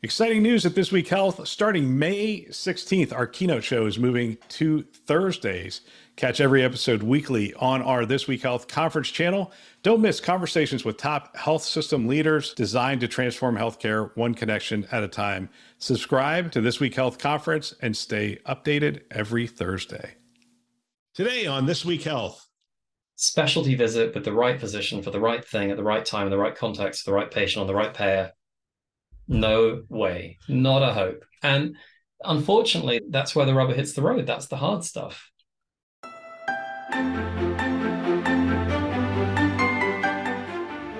Exciting news at This Week Health. Starting May 16th, our keynote show is moving to Thursdays. Catch every episode weekly on our This Week Health conference channel. Don't miss conversations with top health system leaders designed to transform healthcare one connection at a time. Subscribe to This Week Health conference and stay updated every Thursday. Today on This Week Health, specialty visit with the right physician for the right thing at the right time, in the right context, for the right patient on the right pair no way, not a hope. And unfortunately, that's where the rubber hits the road. That's the hard stuff.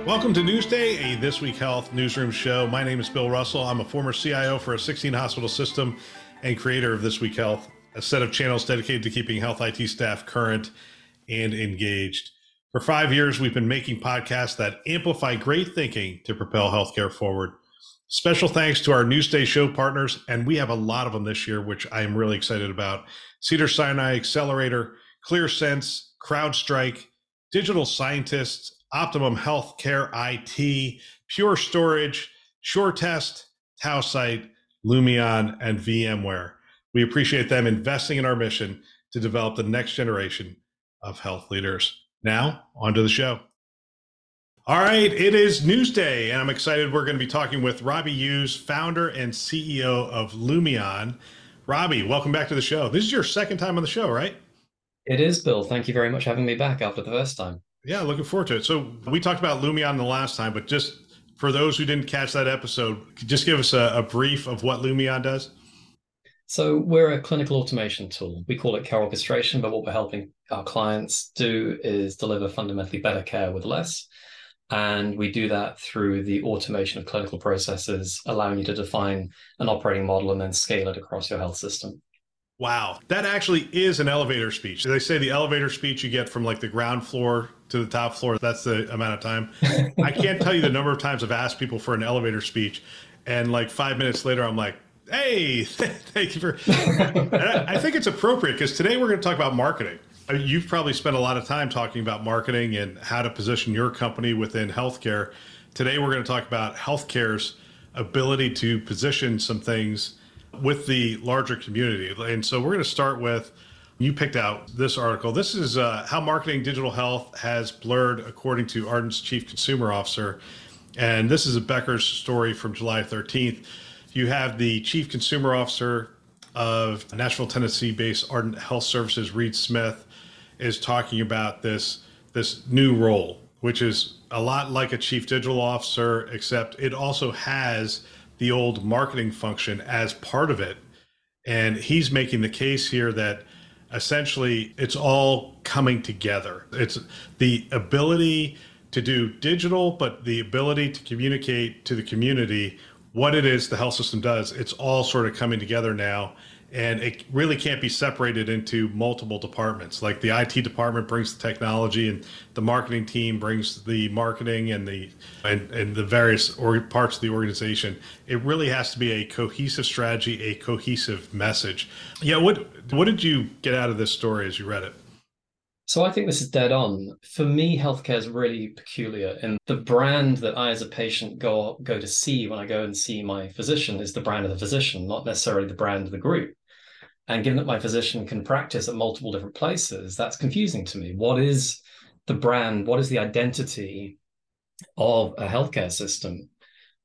Welcome to Newsday, a This Week Health newsroom show. My name is Bill Russell. I'm a former CIO for a 16 hospital system and creator of This Week Health, a set of channels dedicated to keeping health IT staff current and engaged. For five years, we've been making podcasts that amplify great thinking to propel healthcare forward. Special thanks to our Newsday show partners, and we have a lot of them this year, which I am really excited about. Cedar Sinai Accelerator, ClearSense, CrowdStrike, Digital Scientists, Optimum Healthcare IT, Pure Storage, SureTest, Tausight, Lumeon, and VMware. We appreciate them investing in our mission to develop the next generation of health leaders. Now, on to the show. All right, it is Newsday, and I'm excited. We're going to be talking with Robbie Hughes, founder and CEO of Lumeon. Robbie, welcome back to the show. This is your second time on the show, right? It is, Bill. Thank you very much for having me back after the first time. Yeah, looking forward to it. So we talked about Lumeon the last time, but just for those who didn't catch that episode, just give us a, a brief of what Lumeon does. So we're a clinical automation tool. We call it care orchestration, but what we're helping our clients do is deliver fundamentally better care with less. And we do that through the automation of clinical processes, allowing you to define an operating model and then scale it across your health system. Wow. That actually is an elevator speech. They say the elevator speech you get from like the ground floor to the top floor, that's the amount of time. I can't tell you the number of times I've asked people for an elevator speech. And like five minutes later, I'm like, hey, thank you for. I think it's appropriate because today we're going to talk about marketing. You've probably spent a lot of time talking about marketing and how to position your company within healthcare. Today, we're going to talk about healthcare's ability to position some things with the larger community. And so, we're going to start with you picked out this article. This is uh, how marketing digital health has blurred, according to Ardent's chief consumer officer. And this is a Becker's story from July 13th. You have the chief consumer officer of Nashville, Tennessee based Ardent Health Services, Reed Smith, is talking about this this new role, which is a lot like a chief digital officer, except it also has the old marketing function as part of it. And he's making the case here that essentially it's all coming together. It's the ability to do digital, but the ability to communicate to the community what it is the health system does. It's all sort of coming together now and it really can't be separated into multiple departments like the IT department brings the technology and the marketing team brings the marketing and the and, and the various or parts of the organization it really has to be a cohesive strategy a cohesive message yeah what what did you get out of this story as you read it so I think this is dead on. For me, healthcare is really peculiar, and the brand that I, as a patient, go go to see when I go and see my physician is the brand of the physician, not necessarily the brand of the group. And given that my physician can practice at multiple different places, that's confusing to me. What is the brand? What is the identity of a healthcare system?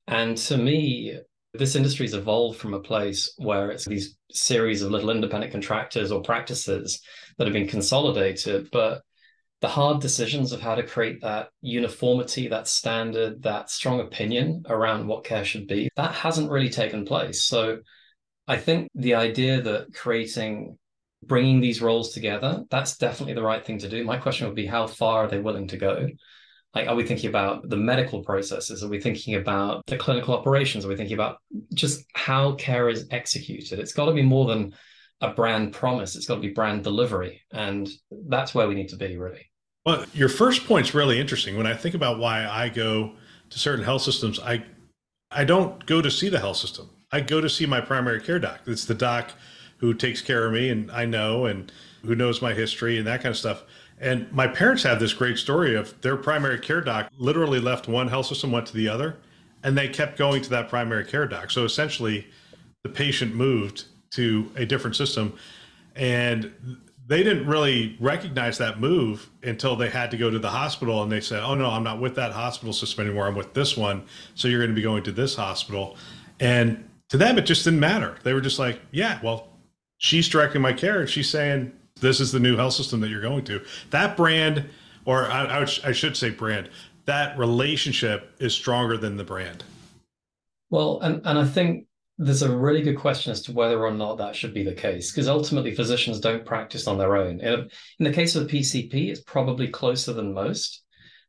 And to me, this industry has evolved from a place where it's these series of little independent contractors or practices that have been consolidated, but the hard decisions of how to create that uniformity, that standard, that strong opinion around what care should be, that hasn't really taken place. So I think the idea that creating, bringing these roles together, that's definitely the right thing to do. My question would be how far are they willing to go? Like, are we thinking about the medical processes? Are we thinking about the clinical operations? Are we thinking about just how care is executed? It's got to be more than a brand promise. It's got to be brand delivery. And that's where we need to be, really. Well, your first point's really interesting. When I think about why I go to certain health systems, I I don't go to see the health system. I go to see my primary care doc. It's the doc who takes care of me and I know and who knows my history and that kind of stuff. And my parents have this great story of their primary care doc literally left one health system, went to the other, and they kept going to that primary care doc. So essentially, the patient moved to a different system, and they didn't really recognize that move until they had to go to the hospital and they said, "Oh no, I'm not with that hospital system anymore. I'm with this one. So you're going to be going to this hospital." And to them, it just didn't matter. They were just like, "Yeah, well, she's directing my care and she's saying this is the new health system that you're going to." That brand, or I, I, I should say brand, that relationship is stronger than the brand. Well, and and I think there's a really good question as to whether or not that should be the case, because ultimately physicians don't practice on their own. In, in the case of the PCP, it's probably closer than most.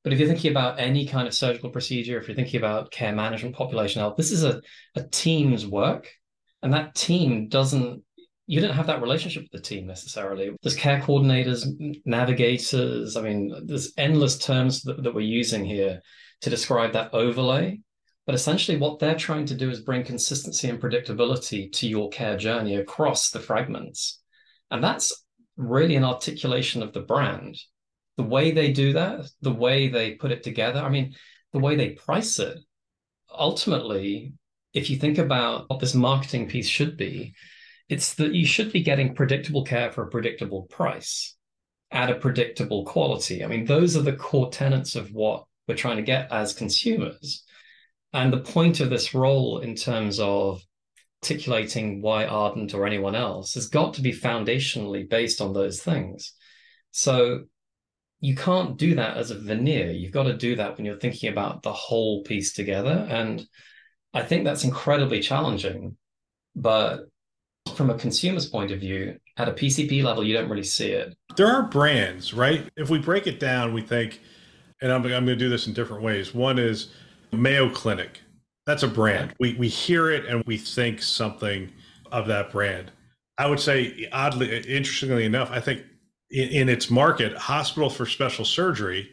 But if you're thinking about any kind of surgical procedure, if you're thinking about care management, population health, this is a, a team's work. And that team doesn't, you don't have that relationship with the team necessarily. There's care coordinators, navigators. I mean, there's endless terms that, that we're using here to describe that overlay but essentially, what they're trying to do is bring consistency and predictability to your care journey across the fragments. And that's really an articulation of the brand. The way they do that, the way they put it together, I mean, the way they price it, ultimately, if you think about what this marketing piece should be, it's that you should be getting predictable care for a predictable price at a predictable quality. I mean, those are the core tenets of what we're trying to get as consumers. And the point of this role in terms of articulating why Ardent or anyone else has got to be foundationally based on those things. So you can't do that as a veneer. You've got to do that when you're thinking about the whole piece together. And I think that's incredibly challenging. But from a consumer's point of view, at a PCP level, you don't really see it. There are brands, right? If we break it down, we think, and I'm, I'm going to do this in different ways. One is Mayo Clinic. That's a brand. We we hear it and we think something of that brand. I would say, oddly, interestingly enough, I think in, in its market, Hospital for Special Surgery,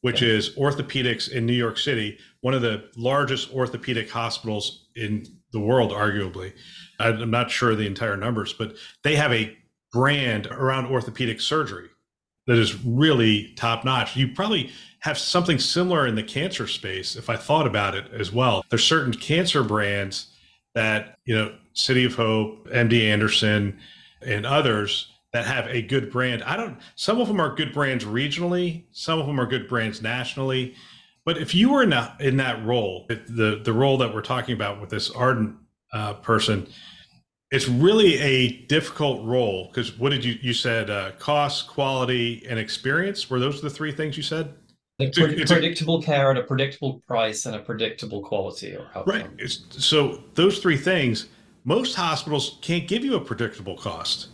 which yeah. is orthopedics in New York City, one of the largest orthopedic hospitals in the world, arguably. I'm not sure the entire numbers, but they have a brand around orthopedic surgery that is really top notch. You probably have something similar in the cancer space if I thought about it as well. There's certain cancer brands that, you know, City of Hope, MD Anderson, and others that have a good brand. I don't some of them are good brands regionally, some of them are good brands nationally. But if you were in, a, in that role, the the role that we're talking about with this ardent uh, person, it's really a difficult role because what did you you said uh, cost, quality, and experience were those the three things you said? Like pre- predictable care at a predictable price and a predictable quality or outcome. Right. It's, so those three things, most hospitals can't give you a predictable cost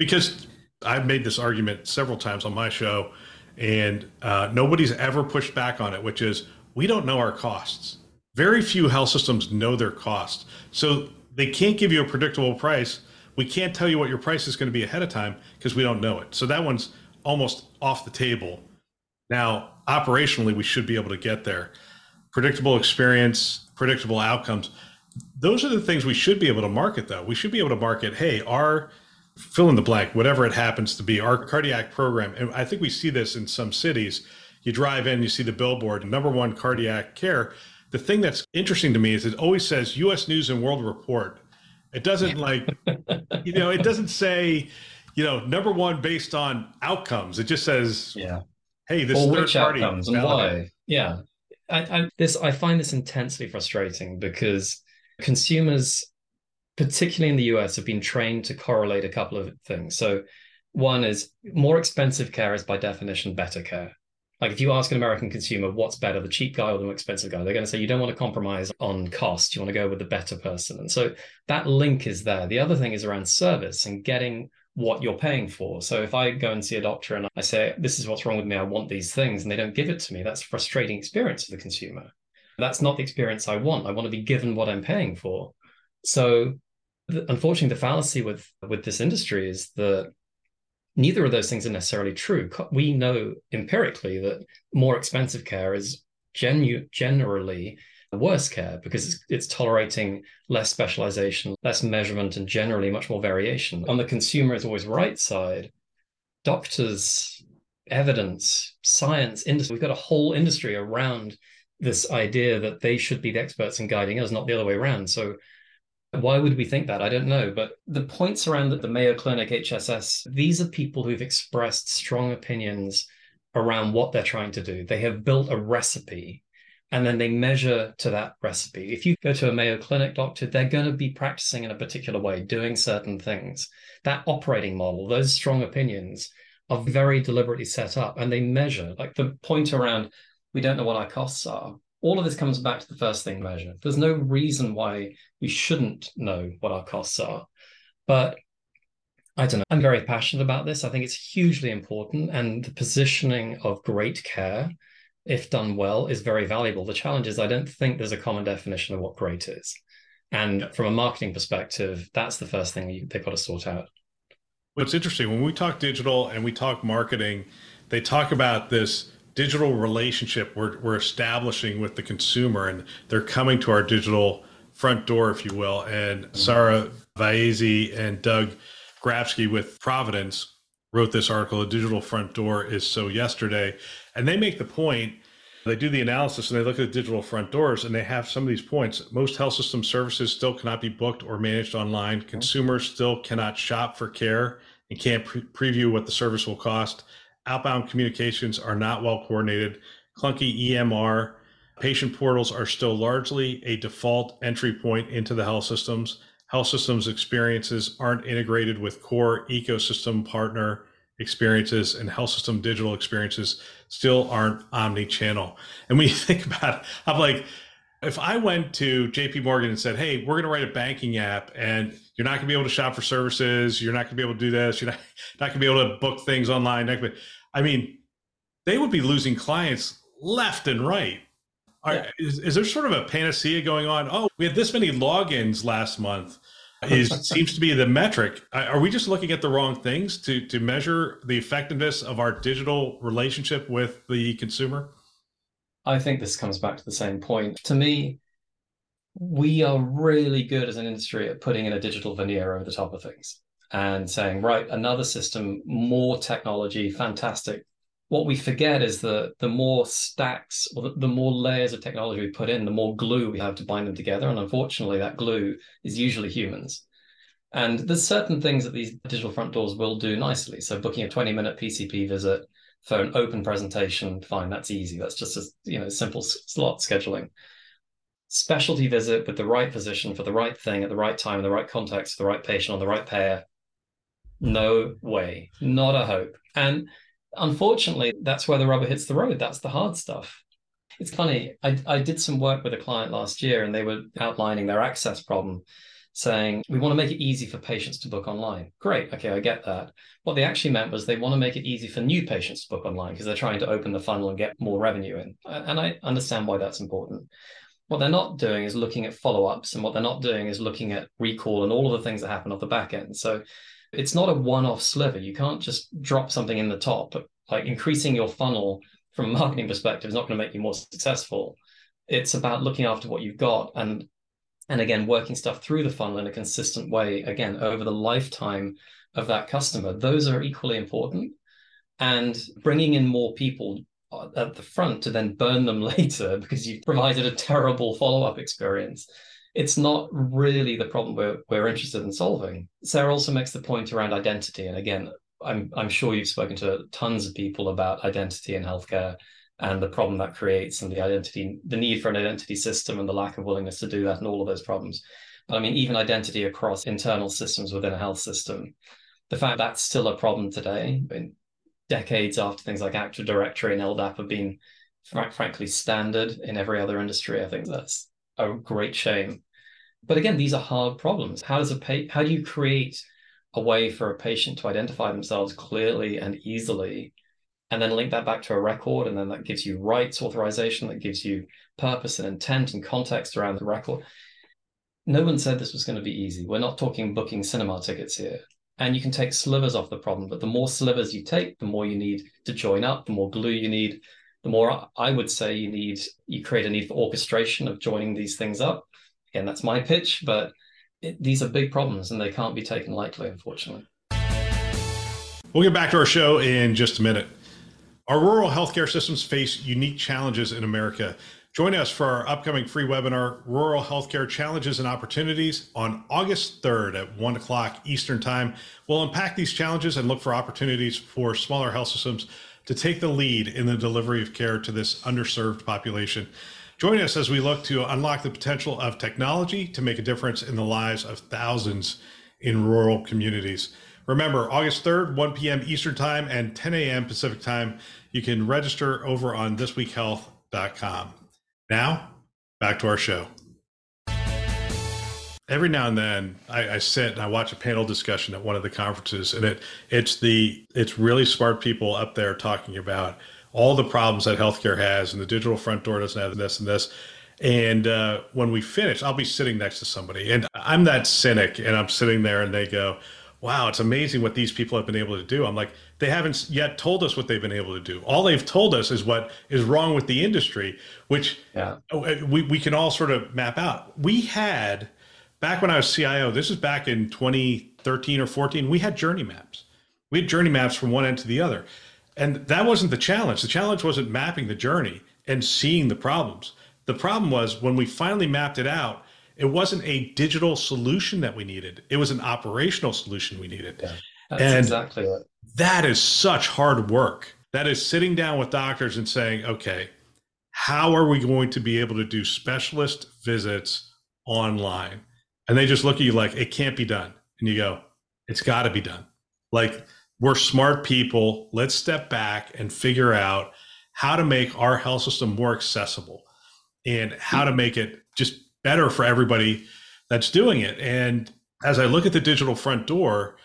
because I've made this argument several times on my show, and uh, nobody's ever pushed back on it, which is we don't know our costs. Very few health systems know their costs. So they can't give you a predictable price. We can't tell you what your price is going to be ahead of time because we don't know it. So that one's almost off the table. Now, operationally, we should be able to get there. Predictable experience, predictable outcomes. Those are the things we should be able to market, though. We should be able to market, hey, our fill in the blank, whatever it happens to be, our cardiac program. And I think we see this in some cities. You drive in, you see the billboard, number one cardiac care the thing that's interesting to me is it always says U.S. News and World Report. It doesn't like, you know, it doesn't say, you know, number one based on outcomes. It just says, yeah, hey, this or which outcomes and why? Yeah, I, I, this I find this intensely frustrating because consumers, particularly in the US, have been trained to correlate a couple of things. So, one is more expensive care is by definition better care. Like if you ask an American consumer what's better, the cheap guy or the more expensive guy, they're going to say you don't want to compromise on cost. You want to go with the better person. And so that link is there. The other thing is around service and getting what you're paying for. So if I go and see a doctor and I say, this is what's wrong with me, I want these things, and they don't give it to me, that's a frustrating experience for the consumer. That's not the experience I want. I want to be given what I'm paying for. So unfortunately, the fallacy with with this industry is that neither of those things are necessarily true. We know empirically that more expensive care is genu- generally worse care because it's, it's, tolerating less specialization, less measurement, and generally much more variation. On the consumer is always right side, doctors, evidence, science, industry, we've got a whole industry around this idea that they should be the experts in guiding us, not the other way around. So why would we think that? I don't know. But the points around the Mayo Clinic, HSS, these are people who've expressed strong opinions around what they're trying to do. They have built a recipe and then they measure to that recipe. If you go to a Mayo Clinic doctor, they're going to be practicing in a particular way, doing certain things. That operating model, those strong opinions are very deliberately set up and they measure, like the point around we don't know what our costs are. All of this comes back to the first thing measure. There's no reason why we shouldn't know what our costs are. But I don't know. I'm very passionate about this. I think it's hugely important. And the positioning of great care if done well, is very valuable. The challenge is I don't think there's a common definition of what great is. And from a marketing perspective, that's the first thing you, they've got to sort out. What's interesting when we talk digital and we talk marketing, they talk about this digital relationship we're, we're establishing with the consumer, and they're coming to our digital front door, if you will. And. Sara Vaezy and Doug Grabsky with Providence wrote this article, A Digital Front Door is So Yesterday. And they make the point, they do the analysis and they look at the digital front doors and they have some of these points. Most health system services still cannot be booked or managed online. Consumers still cannot shop for care and can't pre- preview what the service will cost. Outbound communications are not well coordinated. Clunky EMR. Patient portals are still largely a default entry point into the health systems. Health systems experiences aren't integrated with core ecosystem partner experiences and health system digital experiences still aren't omni-channel. And when you think about it, I'm like, if I went to JP Morgan and said, Hey, we're going to write a banking app and you're not going to be able to shop for services. You're not going to be able to do this. You're not, not going to be able to book things online. I mean, they would be losing clients left and right. Are, yeah. is, is there sort of a panacea going on? Oh, we had this many logins last month is seems to be the metric. Are we just looking at the wrong things to to measure the effectiveness of our digital relationship with the consumer? I think this comes back to the same point. To me, we are really good as an industry at putting in a digital veneer over the top of things and saying, right, another system, more technology, fantastic. What we forget is that the more stacks or the, the more layers of technology we put in, the more glue we have to bind them together. And unfortunately, that glue is usually humans. And there's certain things that these digital front doors will do nicely. So booking a 20 minute PCP visit for an open presentation, fine, that's easy. That's just a you know simple slot scheduling. Specialty visit with the right physician for the right thing at the right time, in the right context, for the right patient on the right payer. No way, not a hope. And unfortunately, that's where the rubber hits the road. That's the hard stuff. It's funny. I, I did some work with a client last year and they were outlining their access problem, saying, We want to make it easy for patients to book online. Great. Okay, I get that. What they actually meant was they want to make it easy for new patients to book online because they're trying to open the funnel and get more revenue in. And I understand why that's important. What they're not doing is looking at follow ups, and what they're not doing is looking at recall and all of the things that happen off the back end. So it's not a one-off sliver. You can't just drop something in the top. Like increasing your funnel from a marketing perspective is not going to make you more successful. It's about looking after what you've got and and again working stuff through the funnel in a consistent way again over the lifetime of that customer. Those are equally important. And bringing in more people Uh, at the front to then burn them later because you've provided a terrible follow-up experience it's not really the problem we're, we're interested in solving. Sara also makes the point around identity. And again, I'm, I'm sure you've spoken to tons of people about identity in healthcare and the problem that creates and the identity, the need for an identity system and the lack of willingness to do that and all of those problems. But I mean, even identity across internal systems within a health system, the fact that's still a problem today, decades after things like Active Directory and LDAP have been fr- frankly standard in every other industry, I think that's a great shame. But again, these are hard problems. How does a pa- how do you create a way for a patient to identify themselves clearly and easily and then link that back to a record and then that gives you rights authorization that gives you purpose and intent and context around the record no one said this was going to be easy we're not talking booking cinema tickets here and you can take slivers off the problem but the more slivers you take the more you need to join up the more glue you need the more I would say you need, you create a need for orchestration of joining these things up. Again, that's my pitch, but it, these are big problems and they can't be taken lightly, unfortunately. We'll get back to our show in just a minute. Our rural healthcare systems face unique challenges in America. Join us for our upcoming free webinar, Rural Healthcare Challenges and Opportunities, on August 3rd at 1 o'clock Eastern Time. We'll unpack these challenges and look for opportunities for smaller health systems to take the lead in the delivery of care to this underserved population. Join us as we look to unlock the potential of technology to make a difference in the lives of thousands in rural communities. Remember, August 3rd, 1 p.m. Eastern Time and 10 a.m. Pacific Time. You can register over on thisweekhealth.com. Now, back to our show. Every now and then, I, I, sit and I watch a panel discussion at one of the conferences, and it it's the it's really smart people up there talking about all the problems that healthcare has, and the digital front door doesn't have this and this. And uh, when we finish, I'll be sitting next to somebody, and I'm that cynic, and I'm sitting there, and they go, "Wow, it's amazing what these people have been able to do." I'm like, they haven't yet told us what they've been able to do. All they've told us is what is wrong with the industry, which yeah. Uh, we, we can all sort of map out. We had, back when I was CIO, this is back in 2013 or 14, we had journey maps. We had journey maps from one end to the other. And that wasn't the challenge. The challenge wasn't mapping the journey and seeing the problems. The problem was when we finally mapped it out, it wasn't a digital solution that we needed. It was an operational solution we needed. Yeah, that's and exactly it that is such hard work. That is sitting down with doctors and saying, okay, how are we going to be able to do specialist visits online? And they just look at you like, it can't be done. And you go, it's got to be done. Like, we're smart people. Let's step back and figure out how to make our health system more accessible and how to make it just better for everybody that's doing it. And as I look at the digital front door,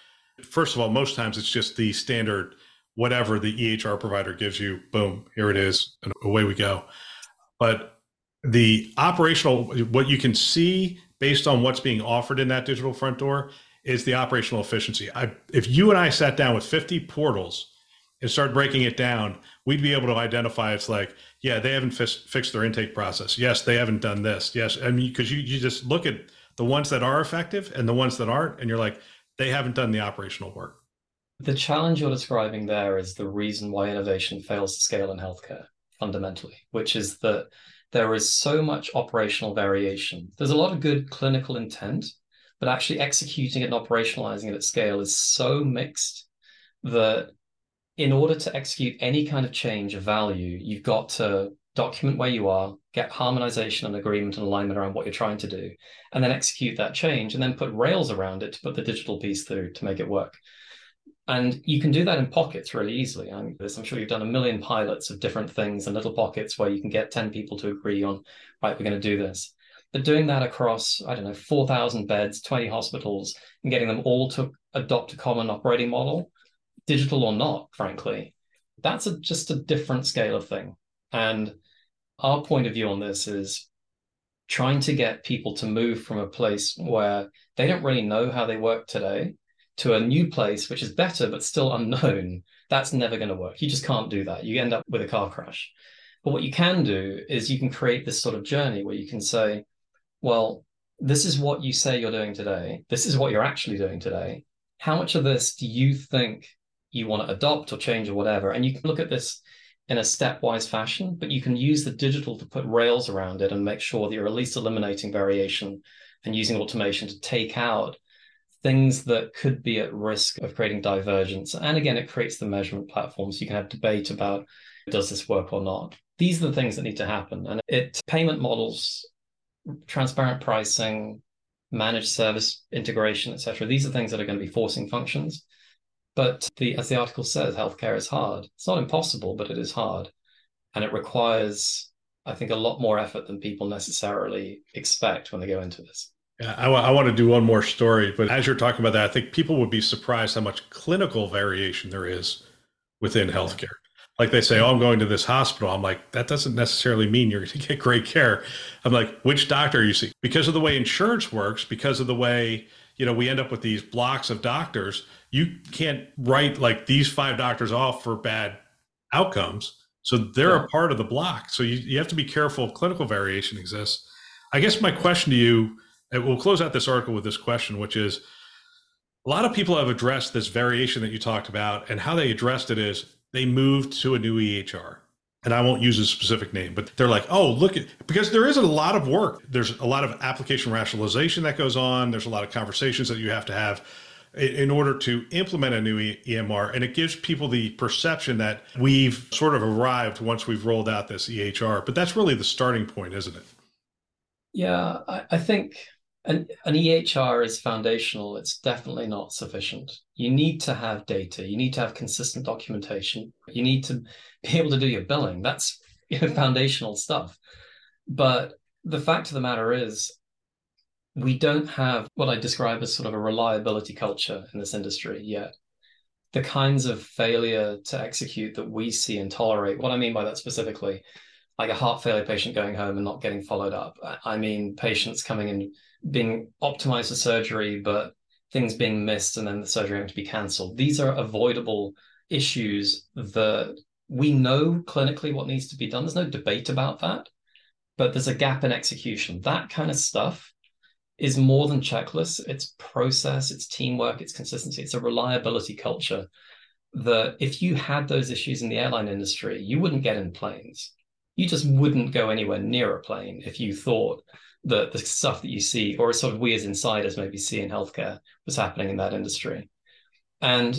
First of all, most times it's just the standard whatever the EHR provider gives you, boom, here it is, and away we go. But the operational, what you can see based on what's being offered in that digital front door is the operational efficiency. I, if you and I sat down with 50 portals and start breaking it down, we'd be able to identify it's like, yeah, they haven't f- fixed their intake process. Yes, they haven't done this. Yes. I mean, because you, you just look at the ones that are effective and the ones that aren't, and you're like, they haven't done the operational work. The challenge you're describing there is the reason why innovation fails to scale in healthcare fundamentally, which is that there is so much operational variation. There's a lot of good clinical intent, but actually executing it and operationalizing it at scale is so mixed that in order to execute any kind of change of value, you've got to document where you are, get harmonization and agreement and alignment around what you're trying to do, and then execute that change and then put rails around it to put the digital piece through to make it work. And you can do that in pockets really easily. I'm, sure you've done a million pilots of different things and little pockets where you can get 10 people to agree on, right, we're going to do this. But doing that across, I don't know, 4,000 beds, 20 hospitals, and getting them all to adopt a common operating model, digital or not, frankly, that's a, just a different scale of thing. And our point of view on this is trying to get people to move from a place where they don't really know how they work today to a new place which is better but still unknown. That's never going to work. You just can't do that. You end up with a car crash. But what you can do is you can create this sort of journey where you can say well this is what you say you're doing today. This is what you're actually doing today. How much of this do you think you want to adopt or change or whatever and you can look at this in a stepwise fashion, but you can use the digital to put rails around it and make sure that you're at least eliminating variation and using automation to take out things that could be at risk of creating divergence. And again, it creates the measurement platforms. You can have debate about does this work or not. These are the things that need to happen. And it payment models, transparent pricing, managed service integration, etc. These are things that are going to be forcing functions. But the, as the article says, healthcare is hard. It's not impossible, but it is hard. And it requires, I think, a lot more effort than people necessarily expect when they go into this. Yeah, I, w- I want to do one more story, but as you're talking about that, I think people would be surprised how much clinical variation there is within healthcare. Like they say, oh, I'm going to this hospital. I'm like, that doesn't necessarily mean you're going to get great care. I'm like, which doctor you see? Because of the way insurance works, because of the way you know we end up with these blocks of doctors you can't write like these five doctors off for bad outcomes so they're yeah. a part of the block so you, you have to be careful if clinical variation exists i guess my question to you and we'll close out this article with this question which is a lot of people have addressed this variation that you talked about and how they addressed it is they moved to a new ehr and I won't use a specific name, but they're like, oh, look at, because there is a lot of work. There's a lot of application rationalization that goes on. There's a lot of conversations that you have to have in order to implement a new EMR. And it gives people the perception that we've sort of arrived once we've rolled out this EHR. But that's really the starting point, isn't it? Yeah, I, I think an, an EHR is foundational. It's definitely not sufficient. You need to have data. You need to have consistent documentation. You need to be able to do your billing. That's foundational stuff. But the fact of the matter is, we don't have what I describe as sort of a reliability culture in this industry yet. The kinds of failure to execute that we see and tolerate, what I mean by that specifically, like a heart failure patient going home and not getting followed up. I mean, patients coming in being optimized for surgery, but things being missed and then the surgery having to be cancelled. These are avoidable issues that we know clinically what needs to be done. There's no debate about that, but there's a gap in execution. That kind of stuff is more than checklists. It's process, it's teamwork, it's consistency, it's a reliability culture that if you had those issues in the airline industry, you wouldn't get in planes. You just wouldn't go anywhere near a plane if you thought that the stuff that you see, or sort of we as insiders maybe see in healthcare, was happening in that industry. And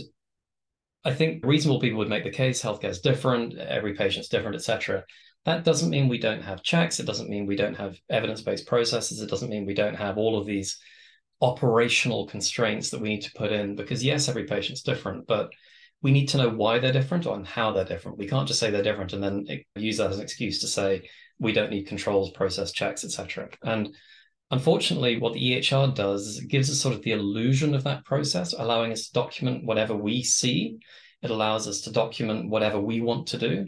I think reasonable people would make the case healthcare is different, every patient's different, etc. That doesn't mean we don't have checks. It doesn't mean we don't have evidence-based processes. It doesn't mean we don't have all of these operational constraints that we need to put in because yes, every patient's different, but we need to know why they're different and how they're different. We can't just say they're different and then use that as an excuse to say we don't need controls, process checks, etc. And unfortunately, what the EHR does is it gives us sort of the illusion of that process, allowing us to document whatever we see. It allows us to document whatever we want to do,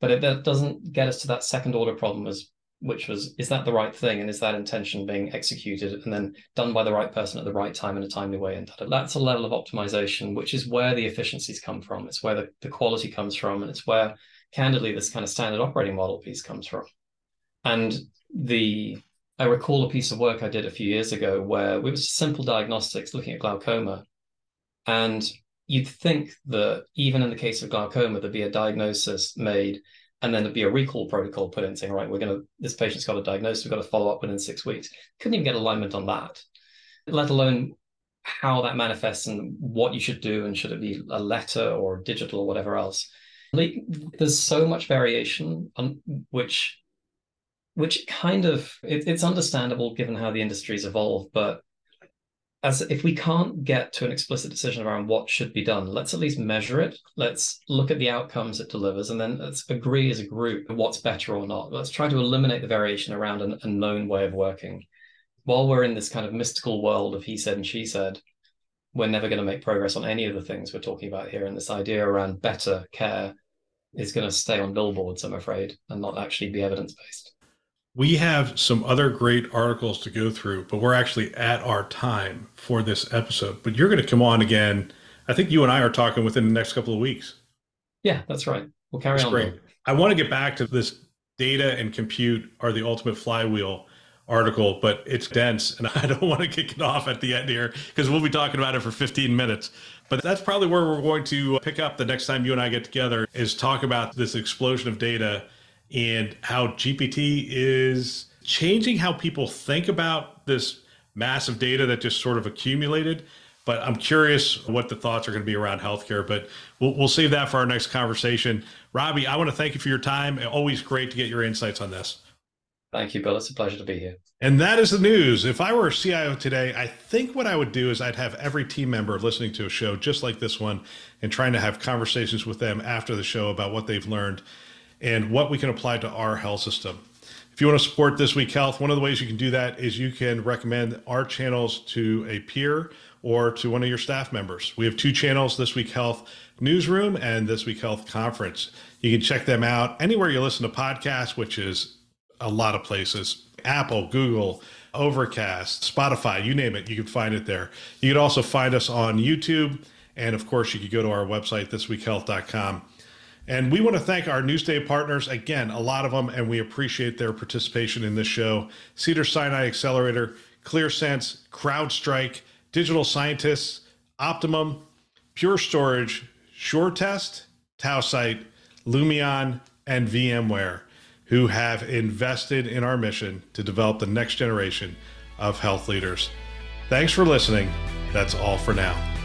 but it that doesn't get us to that second order problem as which was is that the right thing? And is that intention being executed and then done by the right person at the right time in a timely way and that's a level of optimization which is where the efficiencies come from. It's where the, the quality comes from and it's where candidly this kind of standard operating model piece comes from. And the I recall a piece of work I did a few years ago where it was simple diagnostics looking at glaucoma. And you'd think that even in the case of glaucoma, there'd be a diagnosis made and then there'd be a recall protocol put in saying, right, we're going to, this patient's got a diagnosis, we've got to follow up within six weeks. Couldn't even get alignment on that, let alone how that manifests and what you should do and should it be a letter or digital or whatever else. There's so much variation on which which kind of it, it's understandable given how the industry's evolved but as if we can't get to an explicit decision around what should be done let's at least measure it. Let's look at the outcomes it delivers and then let's agree as a group what's better or not. Let's try to eliminate the variation around an, a known way of working. While we're in this kind of mystical world of he said and she said we're never going to make progress on any of the things we're talking about here. And this idea around better care is going to stay on billboards i'm afraid and not actually be evidence based we have some other great articles to go through, but we're actually at our time for this episode. But you're going to come on again. I think you and I are talking within the next couple of weeks. Yeah, that's right. We'll carry that's on. Great. I want to get back to this data and compute are the ultimate flywheel article, but it's dense and I don't want to kick it off at the end here because we'll be talking about it for 15 minutes. But that's probably where we're going to pick up the next time you and I get together is talk about this explosion of data and how GPT is changing how people think about this massive data that just sort of accumulated. But I'm curious what the thoughts are going to be around healthcare. But we'll, we'll save that for our next conversation. Robbie, I want to thank you for your time. Always great to get your insights on this. Thank you, Bill. It's a pleasure to be here. And that is the news. If I were a CIO today, I think what I would do is I'd have every team member listening to a show just like this one and trying to have conversations with them after the show about what they've learned and what we can apply to our health system. If you want to support This Week Health, one of the ways you can do that is you can recommend our channels to a peer or to one of your staff members. We have two channels This Week Health Newsroom and This Week Health Conference. You can check them out anywhere you listen to podcasts, which is a lot of places Apple, Google, Overcast, Spotify, you name it, you can find it there. You can also find us on YouTube. And of course, you can go to our website, thisweekhealth.com and we want to thank our Newsday partners again, a lot of them, and we appreciate their participation in this show. Cedar Sinai Accelerator, ClearSense, CrowdStrike, Digital Scientists, Optimum, Pure Storage, SureTest, Tausight, Lumeon, and VMware, who have invested in our mission to develop the next generation of health leaders. Thanks for listening. That's all for now.